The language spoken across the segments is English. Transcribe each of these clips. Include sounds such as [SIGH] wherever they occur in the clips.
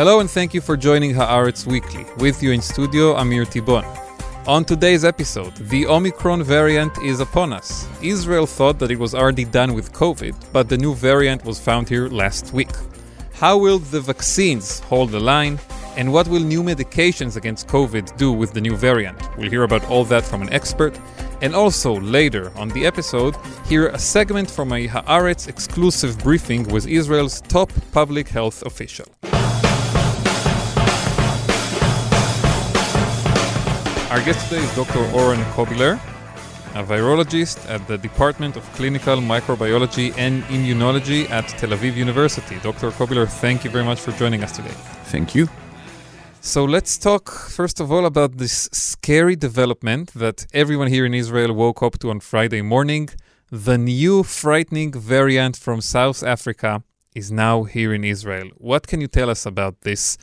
Hello and thank you for joining Haaretz Weekly. With you in studio, Amir Tibon. On today's episode, the Omicron variant is upon us. Israel thought that it was already done with COVID, but the new variant was found here last week. How will the vaccines hold the line? And what will new medications against COVID do with the new variant? We'll hear about all that from an expert. And also, later on the episode, hear a segment from a Haaretz exclusive briefing with Israel's top public health official. Our guest today is Dr. Oren Kobiler, a virologist at the Department of Clinical Microbiology and Immunology at Tel Aviv University. Dr. Kobiler, thank you very much for joining us today. Thank you. So let's talk first of all about this scary development that everyone here in Israel woke up to on Friday morning. The new frightening variant from South Africa is now here in Israel. What can you tell us about this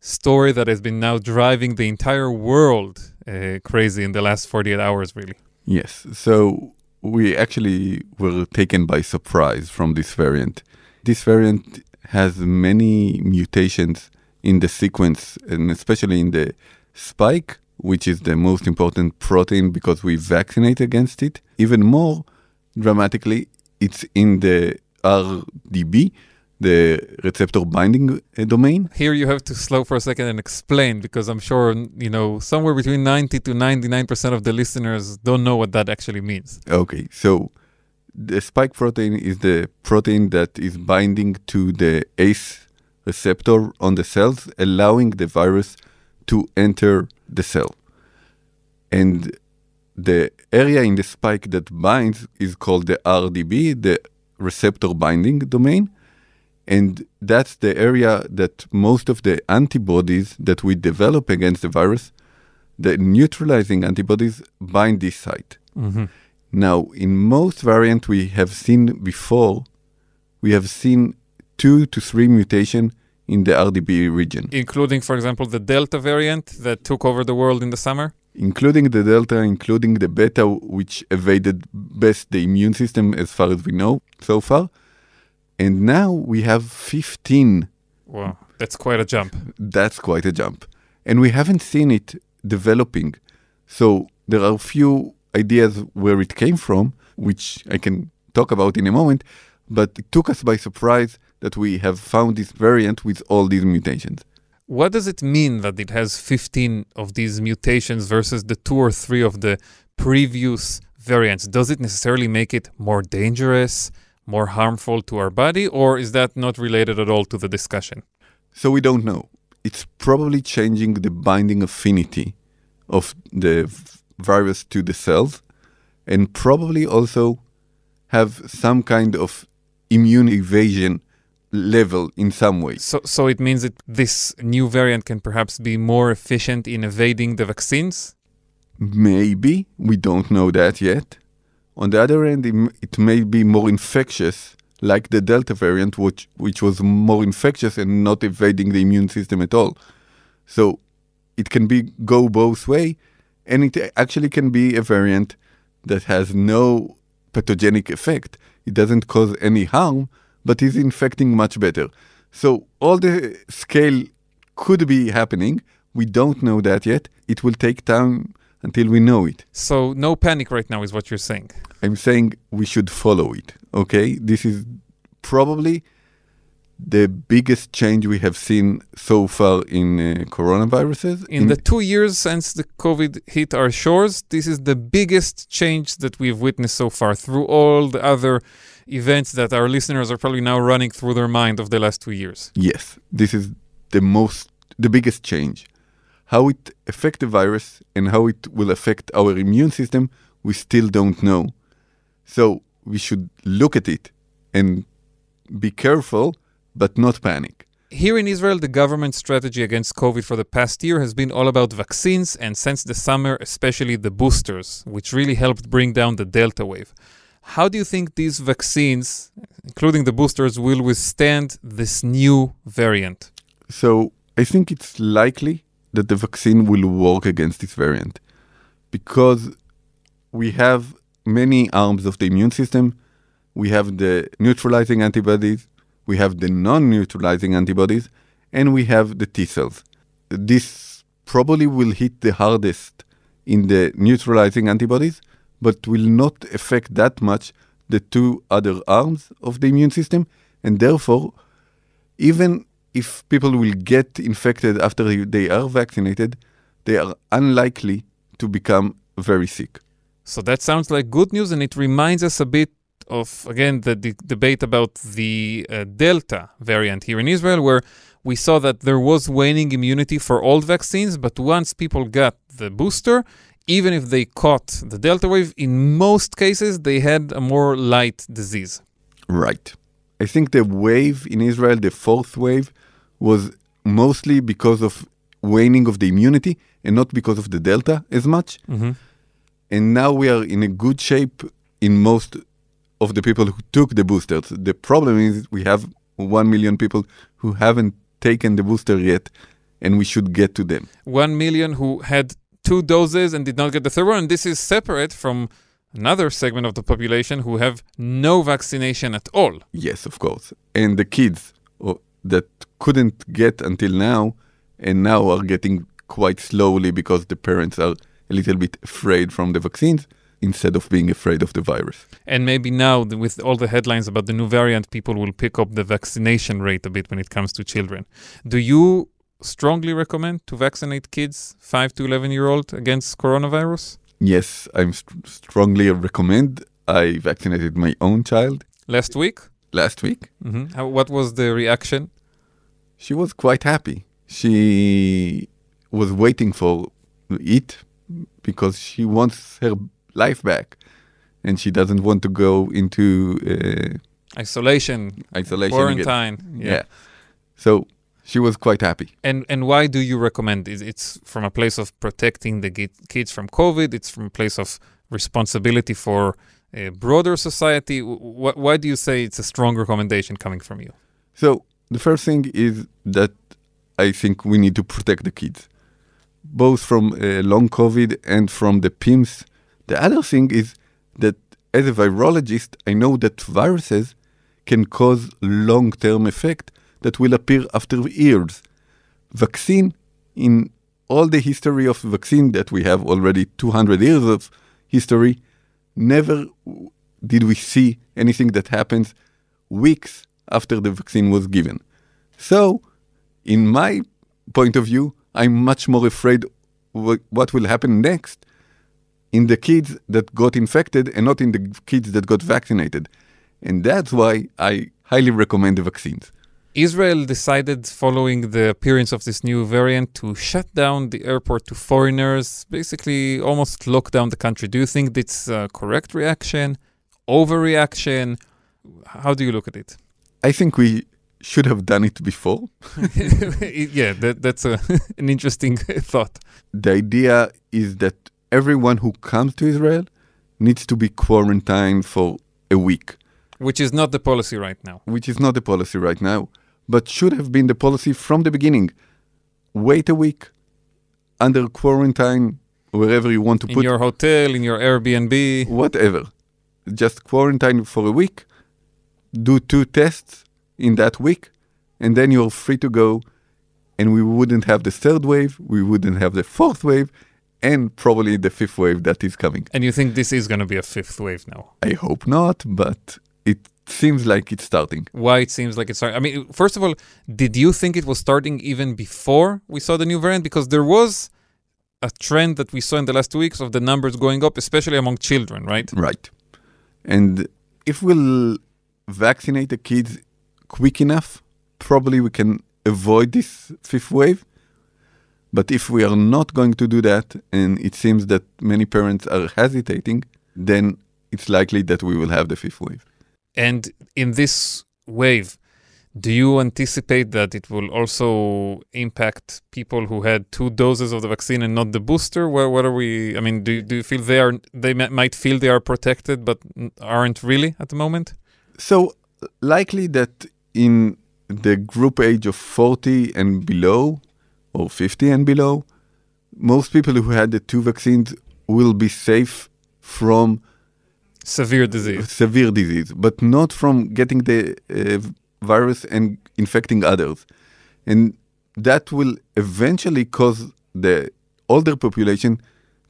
story that has been now driving the entire world uh, crazy in the last 48 hours, really? Yes. So we actually were taken by surprise from this variant. This variant has many mutations in the sequence, and especially in the spike, which is the most important protein because we vaccinate against it. Even more dramatically, it's in the RDB, the receptor binding uh, domain. Here you have to slow for a second and explain because I'm sure, you know, somewhere between 90 to 99% of the listeners don't know what that actually means. Okay, so the spike protein is the protein that is binding to the ACE receptor on the cells, allowing the virus to enter the cell. And the area in the spike that binds is called the RDB, the receptor binding domain. And that's the area that most of the antibodies that we develop against the virus, the neutralizing antibodies, bind this site. Mm-hmm. Now, in most variants we have seen before, we have seen two to three mutation in the RDB region. Including, for example, the Delta variant that took over the world in the summer? Including the Delta, including the Beta, which evaded best the immune system as far as we know so far. And now we have 15. Wow, that's quite a jump. That's quite a jump. And we haven't seen it developing. So there are a few ideas where it came from, which I can talk about in a moment, but it took us by surprise that we have found this variant with all these mutations. What does it mean that it has 15 of these mutations versus the two or three of the previous variants? Does it necessarily make it more dangerous, more harmful to our body, or is that not related at all to the discussion? So we don't know. It's probably changing the binding affinity of the virus to the cells and probably also have some kind of immune evasion level in some way. So, so it means that this new variant can perhaps be more efficient in evading the vaccines? Maybe. We don't know that yet. On the other hand, it may be more infectious, like the Delta variant, which, which was more infectious and not evading the immune system at all. So it can be go both way, and it actually can be a variant that has no pathogenic effect. It doesn't cause any harm, but is infecting much better. So all the scale could be happening. We don't know that yet. It will take time until we know it. So no panic right now is what you're saying. I'm saying we should follow it. Okay? This is probably the biggest change we have seen so far in uh, coronaviruses. In, in, the two years since the COVID hit our shores, this is the biggest change that we've witnessed so far through all the other events that our listeners are probably now running through their mind of the last two years. Yes, this is the most, the biggest change. How it affects the virus and how it will affect our immune system, we still don't know. So we should look at it and be careful, but not panic. Here in Israel, the government strategy against COVID for the past year has been all about vaccines, and since the summer, especially the boosters, which really helped bring down the Delta wave. How do you think these vaccines, including the boosters, will withstand this new variant? So I think it's likely that the vaccine will work against this variant because we have many arms of the immune system. We have the neutralizing antibodies, we have the non neutralizing antibodies, and we have the T cells. This probably will hit the hardest in the neutralizing antibodies, but will not affect that much the two other arms of the immune system, and therefore, even if people will get infected after they are vaccinated, they are unlikely to become very sick. So that sounds like good news, and it reminds us a bit of, again, the de- debate about the uh, Delta variant here in Israel, where we saw that there was waning immunity for old vaccines, but once people got the booster, even if they caught the Delta wave, in most cases, they had a more light disease. Right. I think the wave in Israel, the fourth wave, was mostly because of waning of the immunity and not because of the Delta as much. Mm-hmm. And now we are in a good shape in most of the people who took the boosters. The problem is we have 1 million people who haven't taken the booster yet, and we should get to them. 1 million who had two doses and did not get the third one. And this is separate from another segment of the population who have no vaccination at all. Yes, of course. And the kids oh, that couldn't get until now and now are getting quite slowly because the parents are a little bit afraid from the vaccines instead of being afraid of the virus. And maybe now, with all the headlines about the new variant, people will pick up the vaccination rate a bit when it comes to children. Do you strongly recommend to vaccinate kids 5 to 11 year old against coronavirus? Yes, I'm st- strongly recommend. I vaccinated my own child Last week? last week. hmm How, what was the reaction? She was quite happy. She was waiting for it because she wants her life back and she doesn't want to go into uh, Isolation, isolation quarantine. Yeah. So she was quite happy. And and why do you recommend it? It's from a place of protecting the kids from COVID. It's from a place of responsibility for a broader society. Why do you say it's a strong recommendation coming from you? So the first thing is that I think we need to protect the kids, both from uh, long COVID and from the PIMS. The other thing is that as a virologist, I know that viruses can cause long-term effect that will appear after years. Vaccine, in all the history of vaccine that we have already 200 years of history, never did we see anything that happens weeks after the vaccine was given. So, in my point of view, I'm much more afraid what will happen next in the kids that got infected and not in the kids that got vaccinated. And that's why I highly recommend the vaccines. Israel decided, following the appearance of this new variant, to shut down the airport to foreigners, basically almost lock down the country. Do you think that's a correct reaction? Overreaction? How do you look at it? I think we should have done it before. [LAUGHS] [LAUGHS] yeah, that, that's a, [LAUGHS] an interesting thought. The idea is that everyone who comes to Israel needs to be quarantined for a week. Which is not the policy right now. which is not the policy right now, but should have been the policy from the beginning. Wait a week under quarantine, wherever you want to In put your hotel, in your Airbnb. whatever. Just quarantine for a week, do two tests in that week, and then you're free to go. And we wouldn't have the third wave, we wouldn't have the fourth wave, and probably the fifth wave that is coming. And you think this is going to be a fifth wave now? I hope not, but it seems like it's starting. Why it seems like it's starting? I mean, first of all, did you think it was starting even before we saw the new variant? Because there was a trend that we saw in the last two weeks of the numbers going up, especially among children, right? Right. And if we'll vaccinate the kids quick enough, probably we can avoid this fifth wave. But if we are not going to do that, and it seems that many parents are hesitating, then it's likely that we will have the fifth wave. And in this wave, do you anticipate that it will also impact people who had two doses of the vaccine and not the booster? Where, what are we? I mean, do, do you feel they are they mi- might feel they are protected but aren't really at the moment? So likely that in the group age of 40 and below, or 50 and below, most people who had the two vaccines will be safe from Severe disease. severe disease, but not from getting the uh, virus and infecting others. And that will eventually cause the older population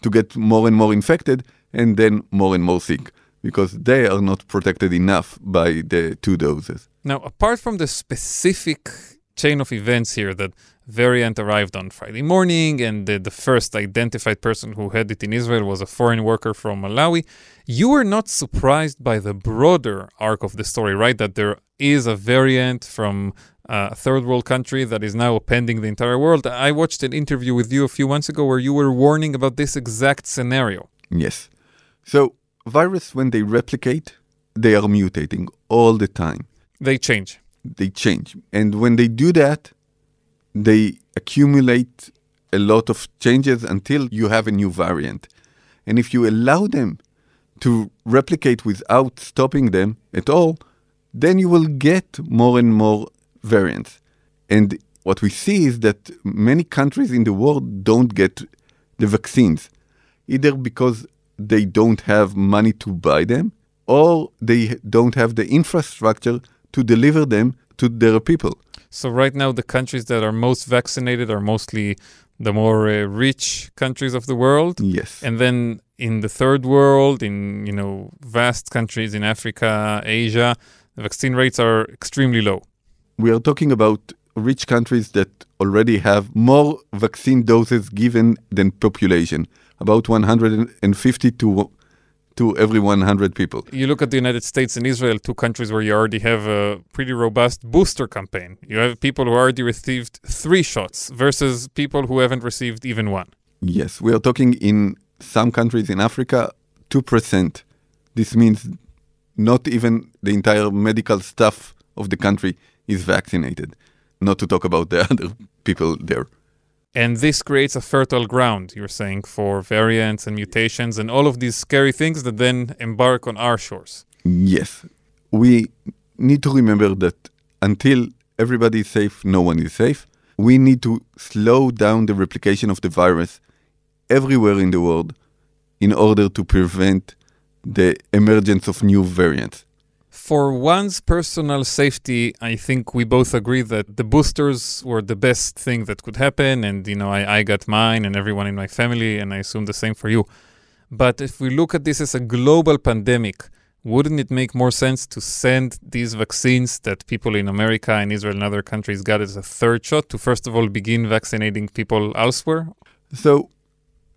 to get more and more infected and then more and more sick because they are not protected enough by the two doses. Now, apart from the specific chain of events here that variant arrived on Friday morning, and the, the, first identified person who had it in Israel was a foreign worker from Malawi. You were not surprised by the broader arc of the story, right? That there is a variant from a third world country that is now appending the entire world. I watched an interview with you a few months ago where you were warning about this exact scenario. Yes. So, virus, when they replicate, they are mutating all the time. They change. They change. And when they do that, they accumulate a lot of changes until you have a new variant. And if you allow them to replicate without stopping them at all, then you will get more and more variants. And what we see is that many countries in the world don't get the vaccines, either because they don't have money to buy them or they don't have the infrastructure to deliver them to their people. So right now, the countries that are most vaccinated are mostly the more uh, rich countries of the world. Yes. And then in the third world, in you know vast countries in Africa, Asia, the vaccine rates are extremely low. We are talking about rich countries that already have more vaccine doses given than population, about 150 to to every 100 people. You look at the United States and Israel, two countries where you already have a pretty robust booster campaign. You have people who already received three shots versus people who haven't received even one. Yes, we are talking in some countries in Africa, 2%. This means not even the entire medical staff of the country is vaccinated, not to talk about the [LAUGHS] other people there. And this creates a fertile ground, you're saying, for variants and mutations and all of these scary things that then embark on our shores. Yes. We need to remember that until everybody is safe, no one is safe. We need to slow down the replication of the virus everywhere in the world in order to prevent the emergence of new variants for one's personal safety, I think we both agree that the boosters were the best thing that could happen. And, you know, I, I got mine and everyone in my family, and I assume the same for you. But if we look at this as a global pandemic, wouldn't it make more sense to send these vaccines that people in America and Israel and other countries got as a third shot to first of all begin vaccinating people elsewhere? So,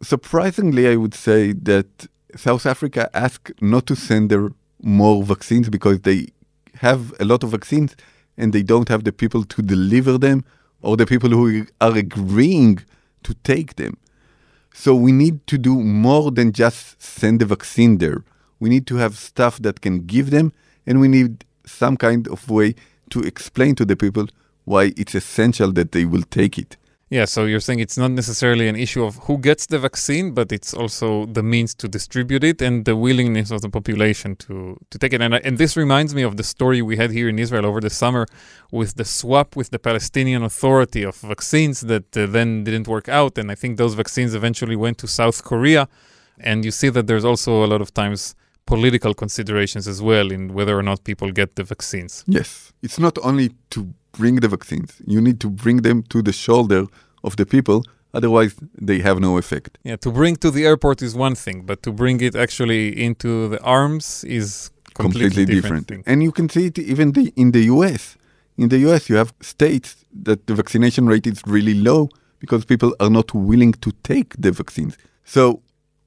surprisingly, I would say that South Africa asked not to send their more vaccines because they have a lot of vaccines and they don't have the people to deliver them or the people who are agreeing to take them. So we need to do more than just send the vaccine there. We need to have stuff that can give them, and we need some kind of way to explain to the people why it's essential that they will take it. Yeah, so you're saying it's not necessarily an issue of who gets the vaccine, but it's also the means to distribute it and the willingness of the population to, to take it. And, and this reminds me of the story we had here in Israel over the summer with the swap with the Palestinian Authority of vaccines that uh, then didn't work out. And I think those vaccines eventually went to South Korea. And you see that there's also a lot of times political considerations as well in whether or not people get the vaccines. Yes. It's not only to bring the vaccines. You need to bring them to the shoulder of the people. Otherwise, they have no effect. Yeah, to bring to the airport is one thing, but to bring it actually into the arms is completely, completely different. different. And you can see it even the, in the US. In the US, you have states that the vaccination rate is really low because people are not willing to take the vaccines. So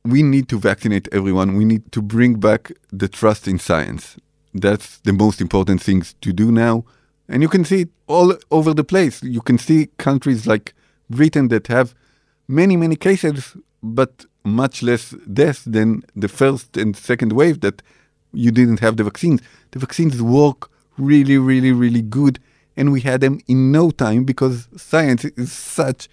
we need to vaccinate everyone. We need to bring back the trust in science. That's the most important things to do now. And you can see it all over the place. You can see countries like Britain that have many, many cases, but much less deaths than the first and second wave that you didn't have the vaccines. The vaccines work really, really, really good. And we had them in no time because science is such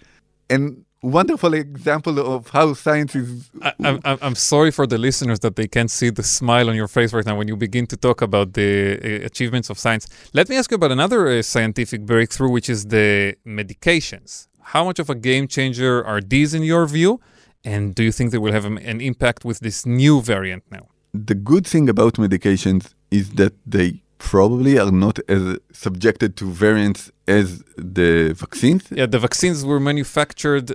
an wonderful example of how science is. I, am I'm sorry for the listeners that they can't see the smile on your face right now when you begin to talk about the uh, achievements of science. Let me ask you about another uh, scientific breakthrough, which is the medications. How much of a game changer are these in your view? And do you think they will have an impact with this new variant now? The good thing about medications is that they probably are not as subjected to variants as the vaccines. Yeah, the vaccines were manufactured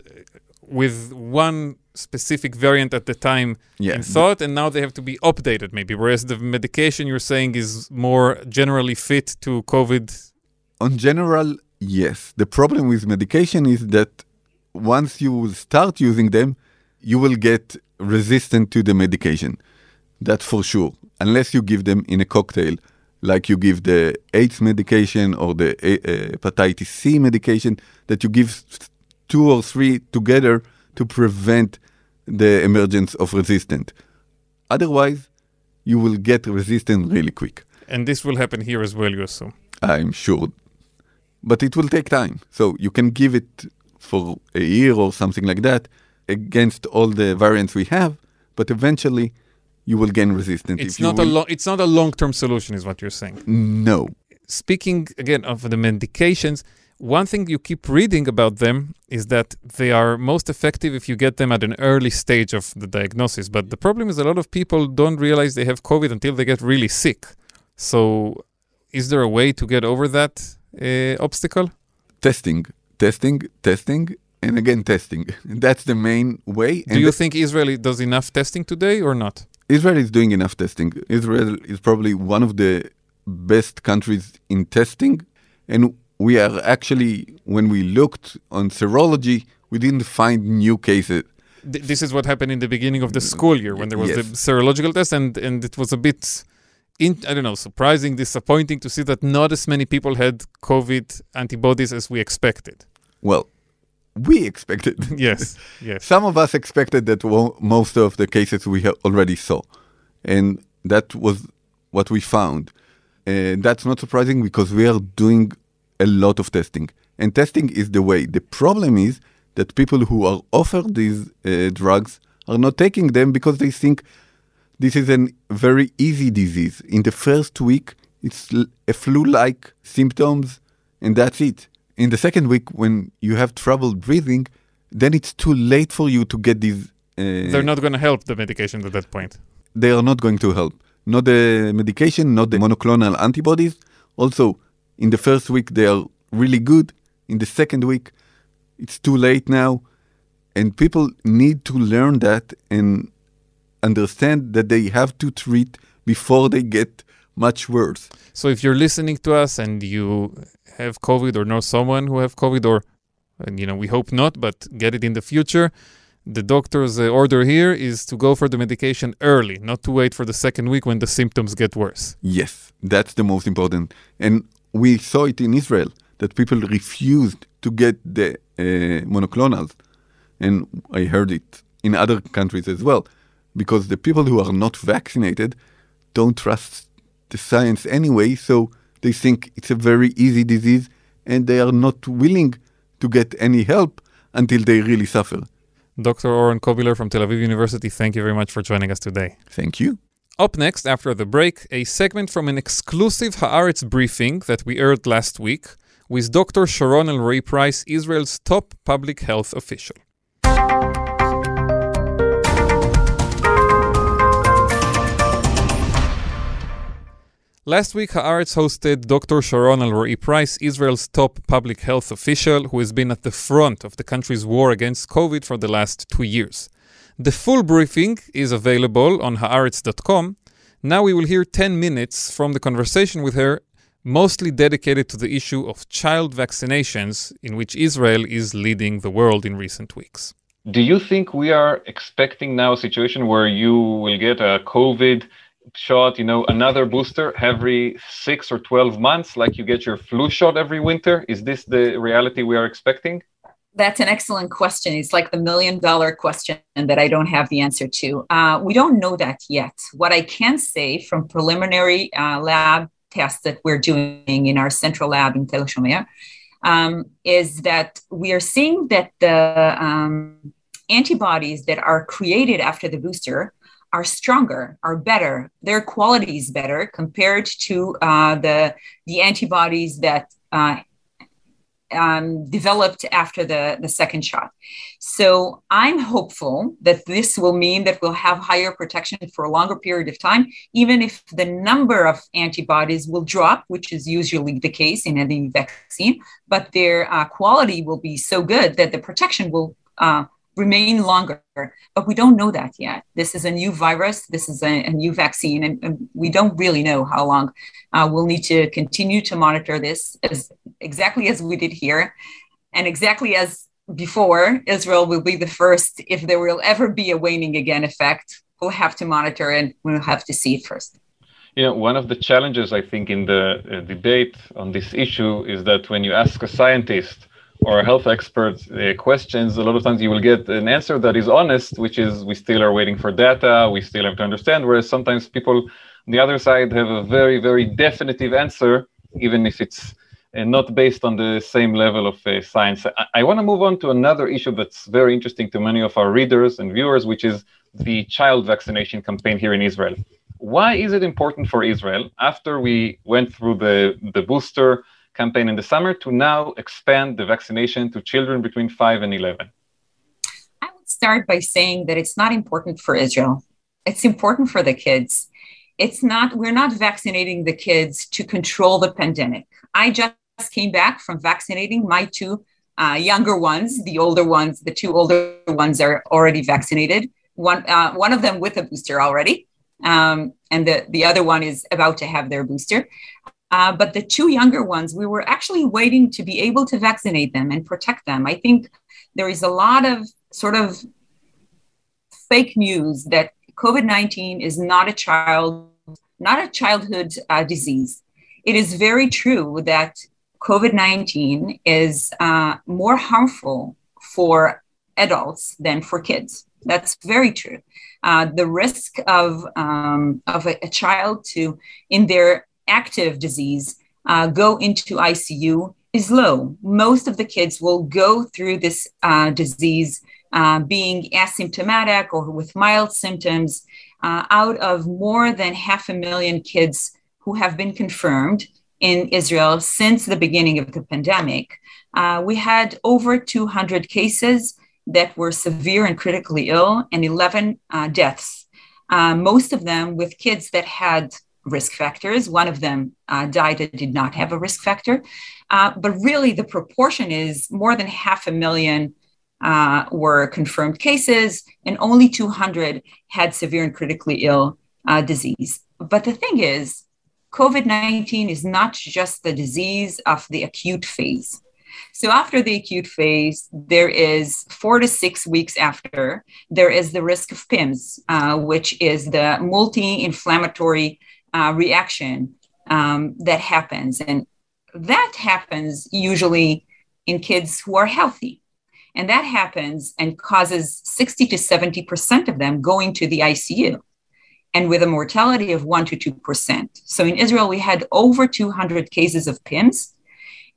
with one specific variant at the time Yeah. in thought, and now they have to be updated, maybe. Whereas the medication you're saying is more generally fit to COVID. On general, yes. The problem with medication is that once you start using them, you will get resistant to the medication. That's for sure. Unless you give them in a cocktail, like you give the AIDS medication or the uh, hepatitis C medication, that you give two or three together to prevent the emergence of resistance. Otherwise, you will get resistant really quick. And this will happen here as well, you assume. I'm sure. But it will take time. So you can give it for a year or something like that against all the variants we have, but eventually you will gain resistance. It's not a will- lo- it's not a long-term solution, is what you're saying. No. Speaking again of the medications, one thing you keep reading about them is that they are most effective if you get them at an early stage of the diagnosis. But the problem is a lot of people don't realize they have COVID until they get really sick. So, is there a way to get over that uh, obstacle? Testing, testing, testing, and again testing. [LAUGHS] That's the main way. Do you think Israel does enough testing today or not? Israel is doing enough testing. Israel is probably one of the best countries in testing. And we are actually, when we looked on serology, we didn't find new cases. Th- this is what happened in the beginning of the school year when there was the serological test, and, and it was a bit, in, I don't know, surprising, disappointing to see that not as many people had COVID antibodies as we expected. Well, we expected. [LAUGHS] Yes, yes. Some of us expected that most of the cases we already saw. And that was what we found. And that's not surprising because we are doing a lot of testing. And testing is the way. The problem is that people who are offered these uh, drugs are not taking them because they think this is a very easy disease. In the first week, it's a flu-like symptoms, and that's it. In the second week, when you have trouble breathing, then it's too late for you to get these. Uh, They're not going to help the medication at that point. they are not going to help. Not the medication, not the monoclonal antibodies. Also, in the first week, they are really good. In the second week, it's too late now. And people need to learn that and understand that they have to treat before they get much worse. So if you're listening to us and you have COVID or know someone who have COVID or, and, you know, we hope not, but get it in the future, the doctor's uh, order here is to go for the medication early, not to wait for the second week when the symptoms get worse. Yes, that's the most important. And we saw it in Israel that people refused to get the uh, monoclonals. And I heard it in other countries as well, because the people who are not vaccinated don't trust the science anyway, so they think it's a very easy disease and they are not willing to get any help until they really suffer. Dr. Oren Kobiler from Tel Aviv University, thank you very much for joining us today. Thank you. Up next, after the break, a segment from an exclusive Haaretz briefing that we aired last week with Dr. Sharon Alroy Preis, Israel's top public health official. Last week, Haaretz hosted Dr. Sharon Alroy Preis, Israel's top public health official, who has been at the front of the country's war against COVID for the last two years. The full briefing is available on haaretz.com. Now we will hear 10 minutes from the conversation with her, mostly dedicated to the issue of child vaccinations, in which Israel is leading the world in recent weeks. Do you think we are expecting now a situation where you will get a COVID shot, you know, another booster every six or 12 months, like you get your flu shot every winter? Is this the reality we are expecting? That's an excellent question. It's like the million dollar question that I don't have the answer to. Uh, we don't know that yet. What I can say from preliminary uh, lab tests that we're doing in our central lab in Tel Shomer um, is that we are seeing that the um, antibodies that are created after the booster are stronger, are better. Their quality is better compared to uh, the the antibodies that uh, um, developed after the, the second shot. So I'm hopeful that this will mean that we'll have higher protection for a longer period of time, even if the number of antibodies will drop, which is usually the case in any vaccine, but their uh, quality will be so good that the protection will uh, remain longer. But we don't know that yet. This is a new virus, this is a, a new vaccine, and, and, we don't really know how long. Uh, we'll need to continue to monitor this as exactly as we did here. And exactly as before, Israel will be the first, if there will ever be a waning again effect, we'll have to monitor and we'll have to see it first. You know, one of the challenges I think in the uh, debate on this issue is that when you ask a scientist, or health experts uh, questions, a lot of times you will get an answer that is honest, which is we still are waiting for data, we still have to understand. Whereas sometimes people on the other side have a very, very definitive answer, even if it's uh, not based on the same level of uh, science. I, I want to move on to another issue that's very interesting to many of our readers and viewers, which is the child vaccination campaign here in Israel. Why is it important for Israel after we went through the, the booster? Campaign in the summer to now expand the vaccination to children between 5 and 11? I would start by saying that it's not important for Israel. It's important for the kids. It's not, we're not vaccinating the kids to control the pandemic. I just came back from vaccinating my two uh, younger ones. The older ones, the two older ones are already vaccinated. One, uh, one of them with a booster already, um, and the, the other one is about to have their booster. Uh, but the two younger ones, we were actually waiting to be able to vaccinate them and protect them. I think there is a lot of sort of fake news that COVID 19 is not a child, not a childhood uh, disease. It is very true that COVID 19 is uh, more harmful for adults than for kids. That's very true. Uh, the risk of, um, of a, a, child to, in their active disease uh, go into ICU is low. Most of the kids will go through this uh, disease uh, being asymptomatic or with mild symptoms. Uh, out of more than half a million kids who have been confirmed in Israel since the beginning of the pandemic, uh, we had over 200 cases that were severe and critically ill and 11 uh, deaths. most of them with kids that had risk factors. One of them uh, died that did not have a risk factor. Uh, but really, the proportion is more than half a million uh, were confirmed cases, and only 200 had severe and critically ill uh, disease. But the thing is, COVID 19 is not just the disease of the acute phase. So, after the acute phase, there is four to six weeks after, there is the risk of PIMS, uh, which is the multi inflammatory uh, reaction um, that happens. And that happens usually in kids who are healthy. And that happens and causes 60 to 70% of them going to the ICU and with a mortality of 1 to 2%. So in Israel, we had over 200 cases of PIMS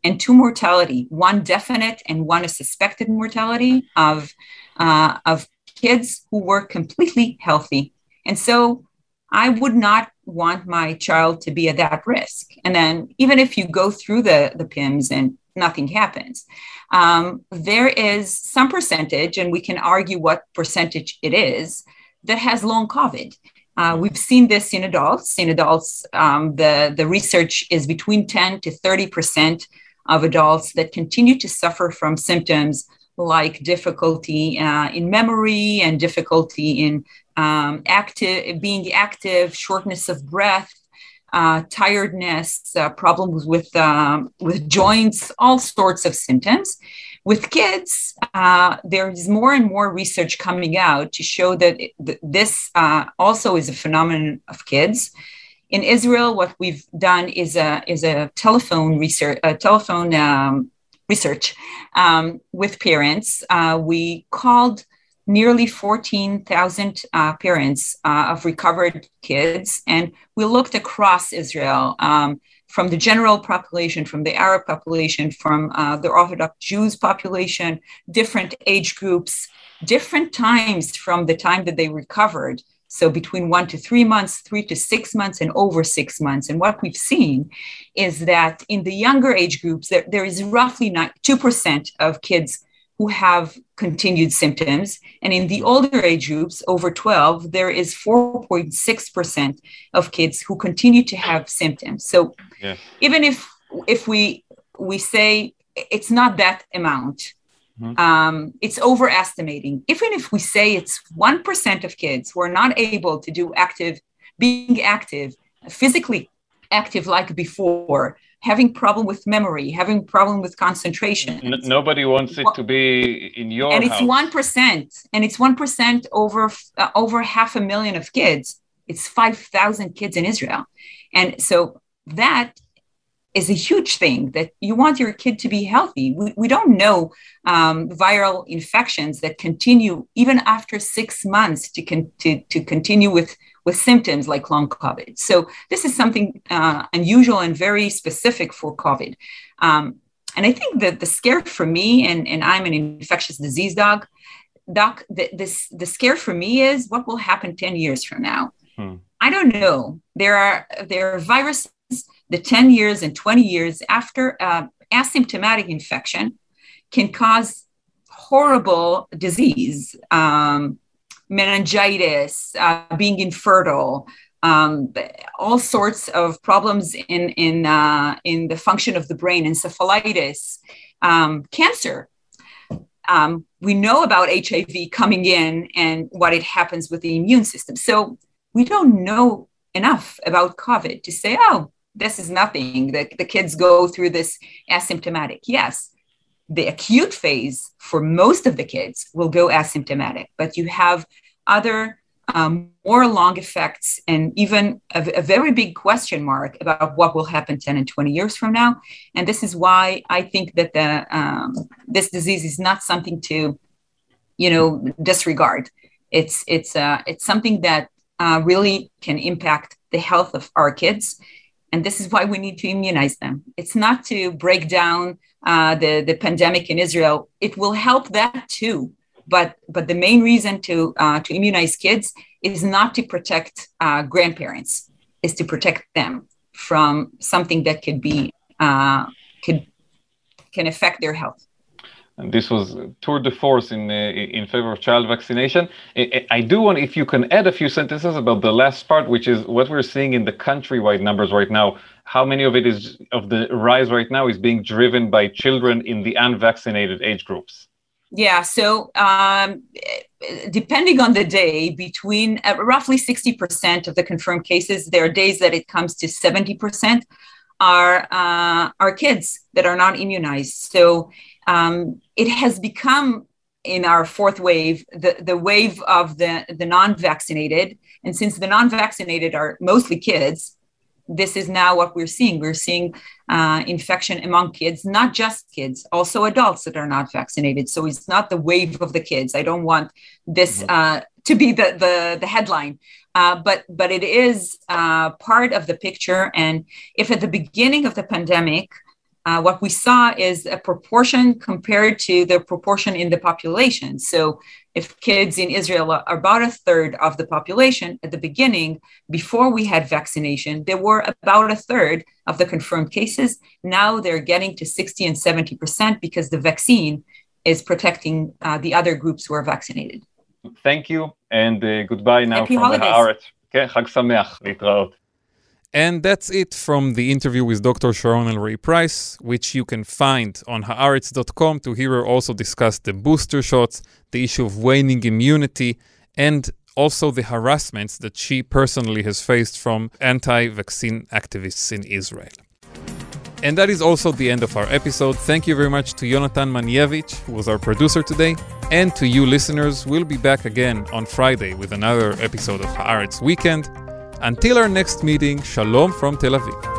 and two mortality, one definite and one a suspected mortality of, uh, of kids who were completely healthy. And so I would not want my child to be at that risk. And then even if you go through the, the PIMS and nothing happens, um, there is some percentage, and we can argue what percentage it is, that has long COVID. Uh, we've seen this in adults. In adults, um, the, the research is between 10 to 30% of adults that continue to suffer from symptoms like difficulty uh, in memory and difficulty in um, active, being active, shortness of breath, uh, tiredness, uh, problems with um, with joints, all sorts of symptoms. With kids, uh, there is more and more research coming out to show that it, th- this uh, also is a phenomenon of kids. In Israel, what we've done is a is a telephone research, a telephone um, research um, with parents. Uh, we called nearly 14,000 uh, parents uh, of recovered kids, and we looked across Israel um, from the general population, from the Arab population, from uh, the Orthodox Jews population, different age groups, different times from the time that they recovered So between one to three months, three to six months, and over six months. And what we've seen is that in the younger age groups, there, there is roughly 2% of kids who have continued symptoms. And in the older age groups, over 12, there is 4.6% of kids who continue to have symptoms. So yeah. even if if we we say it's not that amount, Mm-hmm. Um, it's overestimating. Even if we say it's 1% of kids who are not able to do active, being active, physically active like before, having problem with memory, having problem with concentration. N- nobody wants it to be in your and it's one percent, and it's one percent over uh, over half a million of kids. It's five thousand kids in Israel, and so that is a huge thing that you want your kid to be healthy. We, we don't know um, viral infections that continue even after six months to, con- to, to continue with, with symptoms like long COVID. So this is something uh, unusual and very specific for COVID. Um, and I think that the scare for me, and, and I'm an infectious disease dog, doc, the, this, the scare for me is what will happen 10 years from now. Hmm. I don't know. There are there are viruses the 10 years and 20 years after uh, asymptomatic infection can cause horrible disease, um, meningitis, uh, being infertile, um, all sorts of problems in in uh, in the function of the brain, encephalitis, um, cancer. Um, we know about HIV coming in and what it happens with the immune system. So we don't know enough about COVID to say, oh, this is nothing. The, the kids go through this asymptomatic. Yes, the acute phase for most of the kids will go asymptomatic, but you have other um, more long effects and even a, a, very big question mark about what will happen 10 and 20 years from now. And this is why I think that the, um, this disease is not something to, you know, disregard. It's, it's, uh, it's something that uh, really can impact the health of our kids and this is why we need to immunize them. It's not to break down uh, the, the pandemic in Israel. It will help that too. But, but the main reason to, uh, to immunize kids is not to protect uh, grandparents, is to protect them from something that could be, uh, could, can affect their health. And this was tour de force in uh, in favor of child vaccination. I, I, do want, if you can add a few sentences about the last part, which is what we're seeing in the countrywide numbers right now. How many of it is of the rise right now is being driven by children in the unvaccinated age groups? Yeah, so um, depending on the day, between uh, roughly 60% of the confirmed cases, there are days that it comes to 70% are uh, are kids that are not immunized. So um, it has become in our fourth wave the, the wave of the, the non-vaccinated. And since the non-vaccinated are mostly kids this is now what we're seeing. We're seeing uh, infection among kids not just kids also adults that are not vaccinated. So it's not the wave of the kids. I don't want this mm-hmm. uh, to be the, the, the headline. Uh, but but it is uh, part of the picture. And if at the beginning of the pandemic uh, what we saw is a proportion compared to the proportion in the population. So, if kids in Israel are about a third of the population at the beginning, before we had vaccination, there were about a third of the confirmed cases. Now they're getting to 60 and 70% because the vaccine is protecting uh, the other groups who are vaccinated. Thank you, and uh, goodbye now Happy from holidays. the Haaretz. Okay, חג שמח, להתראות. And that's it from the interview with Dr. Sharon Alroy-Preis, which you can find on haaretz.com to hear her also discuss the booster shots, the issue of waning immunity, and also the harassments that she personally has faced from anti vaccine activists in Israel. And that is also the end of our episode. Thank you very much to Jonathan Manievich, who was our producer today, and to you listeners. We'll be back again on Friday with another episode of Haaretz Weekend. Until our next meeting, Shalom from Tel Aviv.